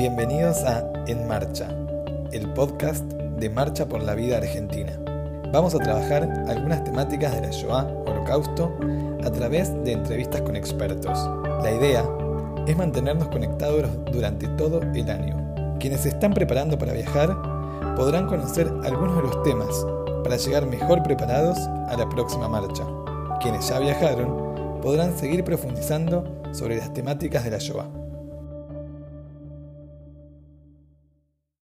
Bienvenidos a En Marcha, el podcast de Marcha por la Vida Argentina. Vamos a trabajar algunas temáticas de la Shoah, Holocausto, a través de entrevistas con expertos. La idea es mantenernos conectados durante todo el año. Quienes se están preparando para viajar podrán conocer algunos de los temas para llegar mejor preparados a la próxima marcha quienes ya viajaron podrán seguir profundizando sobre las temáticas de la Shoah.